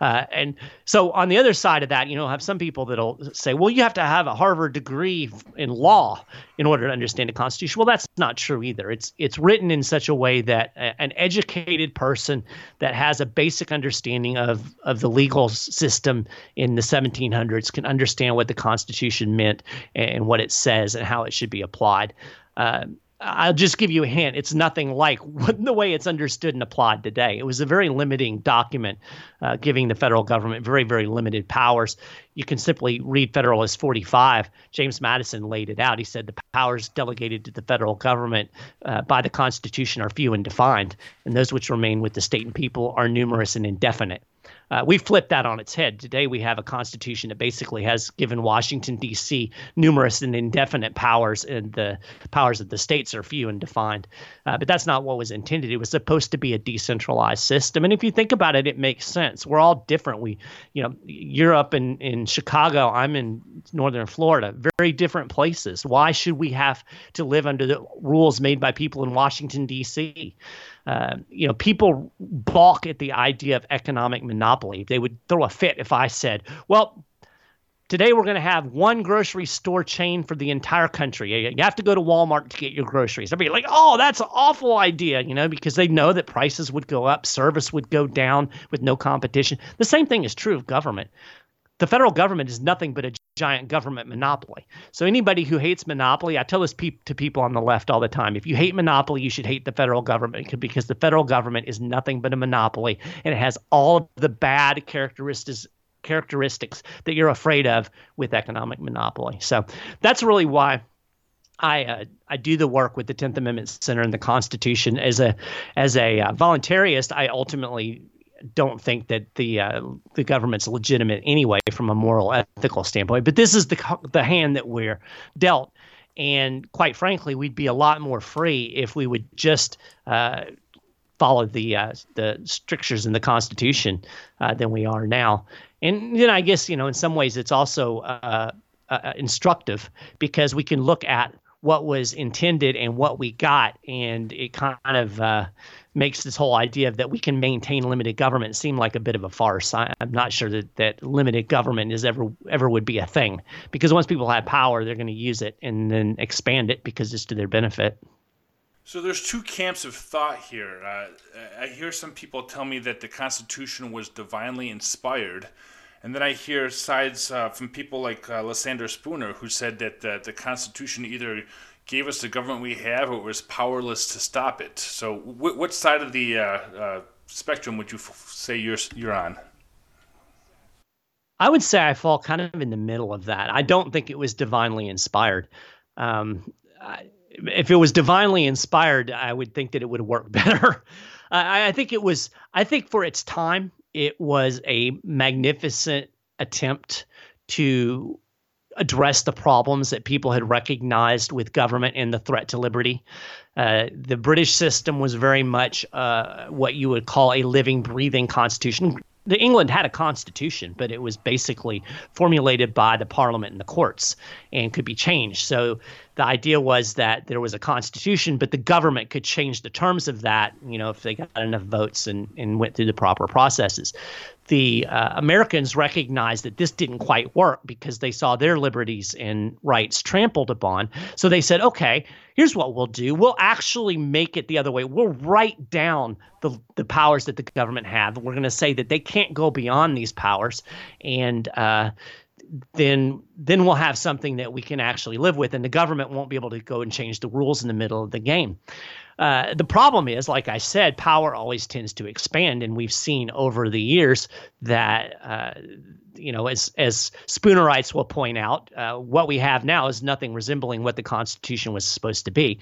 Uh, and so on the other side of that, you know, have some people that'll say, well, you have to have a Harvard degree in law in order to understand the Constitution. Well, that's not true either. It's it's written in such a way that a, an educated person that has a basic understanding of of the legal system in the 1700s can understand what the Constitution meant and what it says and how it should be applied. Uh, I'll just give you a hint. It's nothing like the way it's understood and applied today. It was a very limiting document, uh, giving the federal government very, very limited powers. You can simply read Federalist 45. James Madison laid it out. He said the powers delegated to the federal government uh, by the Constitution are few and defined, and those which remain with the state and people are numerous and indefinite. Uh, we flipped that on its head. Today, we have a constitution that basically has given Washington, D.C. numerous and indefinite powers, and the powers of the states are few and defined. Uh, but that's not what was intended. It was supposed to be a decentralized system. And if you think about it, it makes sense. We're all different. We, you know, you're up in, in Chicago, I'm in northern Florida, very different places. Why should we have to live under the rules made by people in Washington, D.C.? Uh, you know, people balk at the idea of economic monopoly. They would throw a fit if I said, well, today we're going to have one grocery store chain for the entire country. You have to go to Walmart to get your groceries. They'd be like, oh, that's an awful idea, you know, because they know that prices would go up, service would go down with no competition. The same thing is true of government. The federal government is nothing but a giant government monopoly. So anybody who hates monopoly, I tell this pe- to people on the left all the time. If you hate monopoly, you should hate the federal government because the federal government is nothing but a monopoly and it has all of the bad characteristics characteristics that you're afraid of with economic monopoly. So that's really why I uh, I do the work with the Tenth Amendment Center and the Constitution as a as a uh, voluntarist. I ultimately don't think that the uh, the government's legitimate anyway from a moral ethical standpoint. But this is the the hand that we're dealt, and quite frankly, we'd be a lot more free if we would just. Uh, follow the uh, the strictures in the Constitution uh, than we are now, and then I guess you know in some ways it's also uh, uh, instructive because we can look at what was intended and what we got, and it kind of makes this whole idea of that we can maintain limited government seem like a bit of a farce. I, am not sure that, that limited government is ever ever would be a thing because once people have power, they're going to use it and then expand it because it's to their benefit. So there's two camps of thought here. Uh, I hear some people tell me that the Constitution was divinely inspired. And then I hear sides uh, from people like uh, Lysander Spooner, who said that uh, the Constitution either gave us the government we have or was powerless to stop it. So, wh- what side of the uh, uh, spectrum would you f- say you're, you're on? I would say I fall kind of in the middle of that. I don't think it was divinely inspired. Um, I, if it was divinely inspired, I would think that it would work better. I, I think it was. I think for its time, it was a magnificent attempt to address the problems that people had recognized with government and the threat to liberty. Uh, the British system was very much uh, what you would call a living, breathing constitution the England had a constitution, but it was basically formulated by the parliament and the courts and could be changed. So the idea was that there was a constitution, but the government could change the terms of that, you know, if they got enough votes and, and went through the proper processes the uh, Americans recognized that this didn't quite work because they saw their liberties and rights trampled upon. So they said, okay, here's what we'll do. We'll actually make it the other way. We'll write down the, the powers that the government have. We're going to say that they can't go beyond these powers. And, uh, then then we'll have something that we can actually live with and the government won't be able to go and change the rules in the middle of the game uh, the problem is, like I said, power always tends to expand, and we've seen over the years that, uh, you know, as as Spoonerites will point out, uh, what we have now is nothing resembling what the Constitution was supposed to be.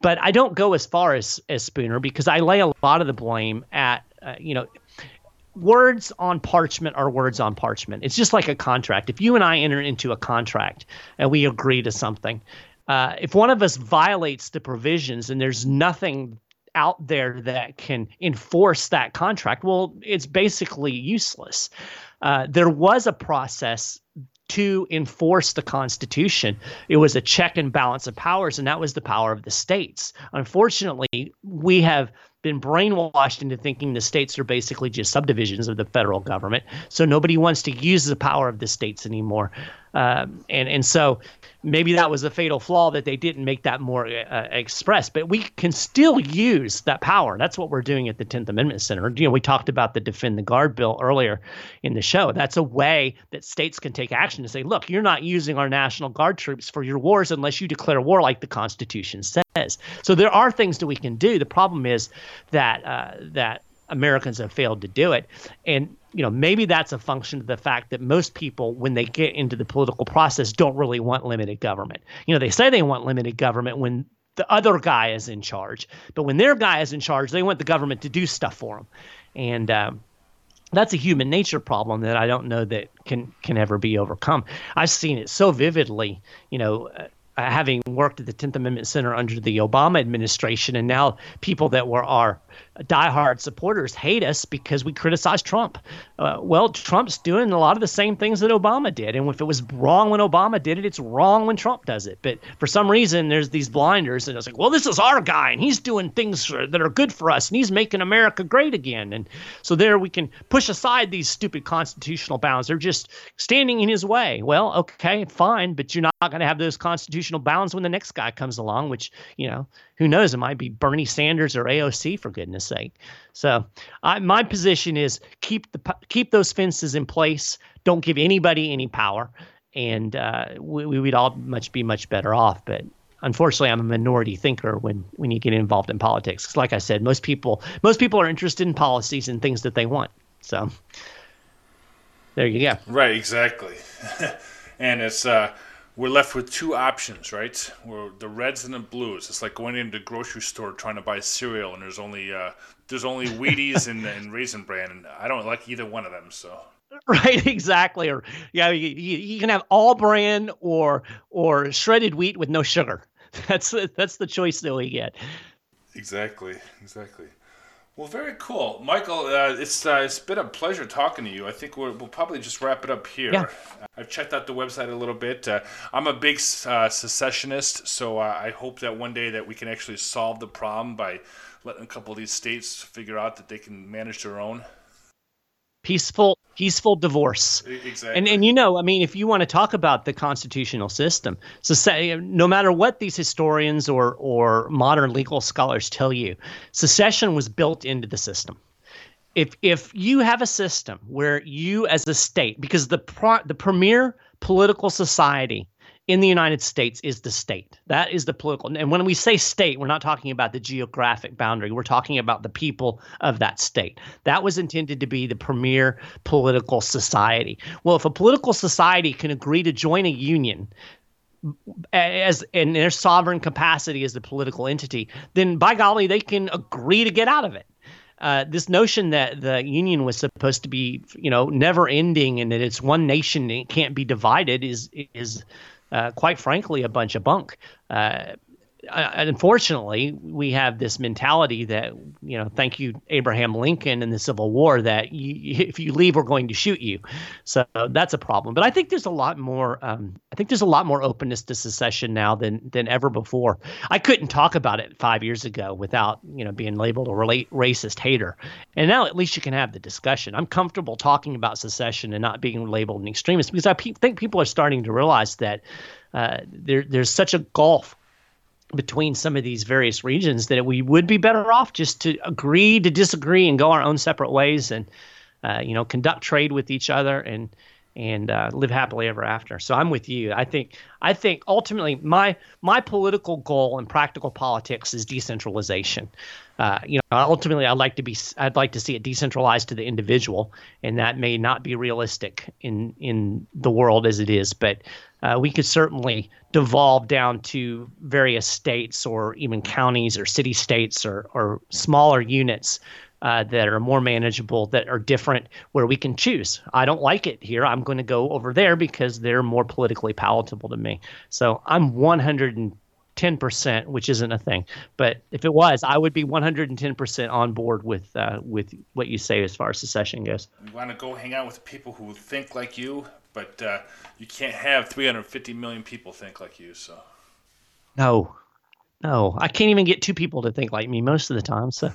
But I don't go as far as as Spooner because I lay a lot of the blame at, uh, you know, words on parchment are words on parchment. It's just like a contract. If you and I enter into a contract and we agree to something, uh, if one of us violates the provisions and there's nothing out there that can enforce that contract, well, it's basically useless. Uh, there was a process to enforce the Constitution. It was a check and balance of powers, and that was the power of the states. Unfortunately, we have been brainwashed into thinking the states are basically just subdivisions of the federal government. So nobody wants to use the power of the states anymore. Um, and and so maybe that was a fatal flaw that they didn't make that more uh, express. But we can still use that power. That's what we're doing at the Tenth Amendment Center. You know, we talked about the Defend the Guard bill earlier in the show. That's a way that states can take action to say, look, you're not using our National Guard troops for your wars unless you declare war like the Constitution says. So there are things that we can do. The problem is that uh, that Americans have failed to do it. And you know, maybe that's a function of the fact that most people, when they get into the political process, don't really want limited government. You know, they say they want limited government when the other guy is in charge, but when their guy is in charge, they want the government to do stuff for them. And um, that's a human nature problem that I don't know that can can ever be overcome. I've seen it so vividly, you know, uh, having worked at the 10th Amendment Center under the Obama administration, and now people that were our diehard supporters hate us because we criticize Trump. Uh, well, Trump's doing a lot of the same things that Obama did. And if it was wrong when Obama did it, it's wrong when Trump does it. But for some reason, there's these blinders, and it's like, well, this is our guy, and he's doing things that are good for us, and he's making America great again. And so there we can push aside these stupid constitutional bounds. They're just standing in his way. Well, okay, fine, but you're not going to have those constitutional bounds when the next guy comes along, which, you know, who knows? It might be Bernie Sanders or AOC for goodness sake. So, I, my position is keep the keep those fences in place. Don't give anybody any power, and uh, we, we would all much be much better off. But unfortunately, I'm a minority thinker when when you get involved in politics. Like I said, most people most people are interested in policies and things that they want. So, there you go. Right. Exactly. and it's. Uh, we're left with two options, right? We're the reds and the blues. It's like going into the grocery store trying to buy cereal, and there's only uh, there's only Wheaties and, and Raisin Bran, and I don't like either one of them. So right, exactly. Or yeah, you, you can have all bran or or shredded wheat with no sugar. That's that's the choice that we get. Exactly, exactly. Well, very cool, Michael. Uh, it's uh, it's been a pleasure talking to you. I think we will probably just wrap it up here. Yeah. I've checked out the website a little bit. Uh, I'm a big uh, secessionist, so uh, I hope that one day that we can actually solve the problem by letting a couple of these states figure out that they can manage their own peaceful peaceful divorce. Exactly. And and you know i mean if you want to talk about the constitutional system so say no matter what these historians or or modern legal scholars tell you secession was built into the system. If if you have a system where you as a state because the pro, the premier political society in the United States is the state. That is the political. And when we say state, we're not talking about the geographic boundary. We're talking about the people of that state. That was intended to be the premier political society. Well, if a political society can agree to join a union, as in their sovereign capacity as the political entity, then by golly, they can agree to get out of it. Uh, this notion that the union was supposed to be, you know, never ending and that it's one nation and it can't be divided is is uh, quite frankly, a bunch of bunk. Uh, unfortunately, we have this mentality that you know, thank you Abraham Lincoln in the Civil War, that you, if you leave, we're going to shoot you. So that's a problem. But I think there's a lot more. Um, I think there's a lot more openness to secession now than than ever before. I couldn't talk about it five years ago without you know being labeled a relate, racist hater, and now at least you can have the discussion. I'm comfortable talking about secession and not being labeled an extremist because I pe- think people are starting to realize that. Uh, there, there's such a gulf between some of these various regions that we would be better off just to agree to disagree and go our own separate ways and uh, you know conduct trade with each other and and uh, live happily ever after. So I'm with you. I think I think ultimately my my political goal in practical politics is decentralization. Uh, you know, ultimately I'd like to be I'd like to see it decentralized to the individual, and that may not be realistic in in the world as it is, but uh, we could certainly devolve down to various states or even counties or city states or, or smaller units uh, that are more manageable, that are different, where we can choose. I don't like it here. I'm going to go over there because they're more politically palatable to me. So I'm 110%, which isn't a thing. But if it was, I would be 110% on board with uh, with what you say as far as secession goes. You want to go hang out with people who think like you, but uh, you can't have 350 million people think like you. So no, no, I can't even get two people to think like me most of the time. So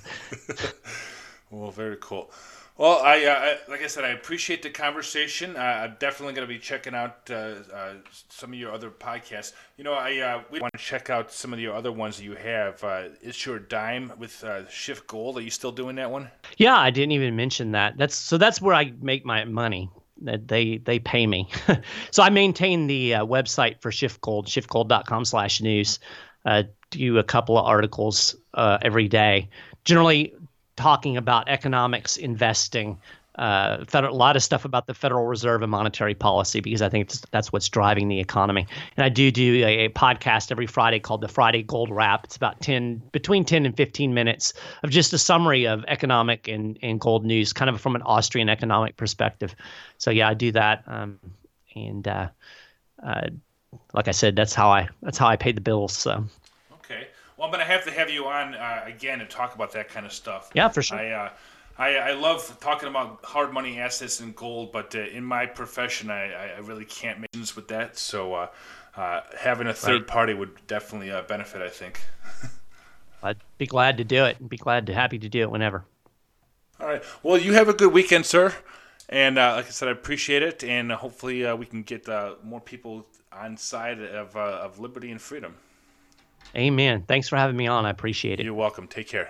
well, very cool. Well, I, uh, I, like I said, I appreciate the conversation. Uh, I'm definitely going to be checking out uh, uh, some of your other podcasts. You know, I uh, we want to check out some of your other ones that you have. Uh, it's your dime with SchiffGold. Are you still doing that one? Yeah, I didn't even mention that. That's so. That's where I make my money they they pay me. so I maintain the uh, website for SchiffGold, schiffgold.com slash news. Uh, do a couple of articles uh, every day, generally talking about economics, investing, uh, a lot of stuff about the Federal Reserve and monetary policy because I think that's what's driving the economy. And I do do a, a, podcast every Friday called the Friday Gold Wrap. It's about 10, between 10 and 15 minutes of just a summary of economic and, and gold news, kind of from an Austrian economic perspective. So yeah, I do that. Um, and uh, uh, like I said, that's how I that's how I pay the bills. So. Okay. Well, I'm gonna have to have you on uh, again and talk about that kind of stuff. Yeah, for sure. I, uh, I, I love talking about hard money assets and gold, but uh, in my profession, I, I really can't make sense with that. So uh, uh, having a third right. party would definitely uh, benefit, I think. I'd be glad to do it. and Be glad to happy to do it whenever. All right. Well, you have a good weekend, sir. And uh, like I said, I appreciate it, and hopefully uh, we can get more people on side of of liberty and freedom. Amen. Thanks for having me on. I appreciate it. You're welcome. Take care.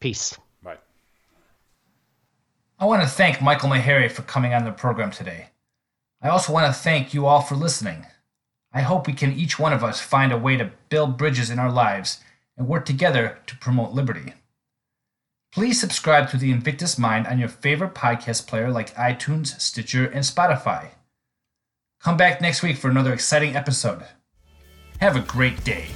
Peace. I want to thank Michael Maharrey for coming on the program today. I also want to thank you all for listening. I hope we can each one of us find a way to build bridges in our lives and work together to promote liberty. Please subscribe to the Invictus Mind on your favorite podcast player like iTunes, Stitcher, and Spotify. Come back next week for another exciting episode. Have a great day.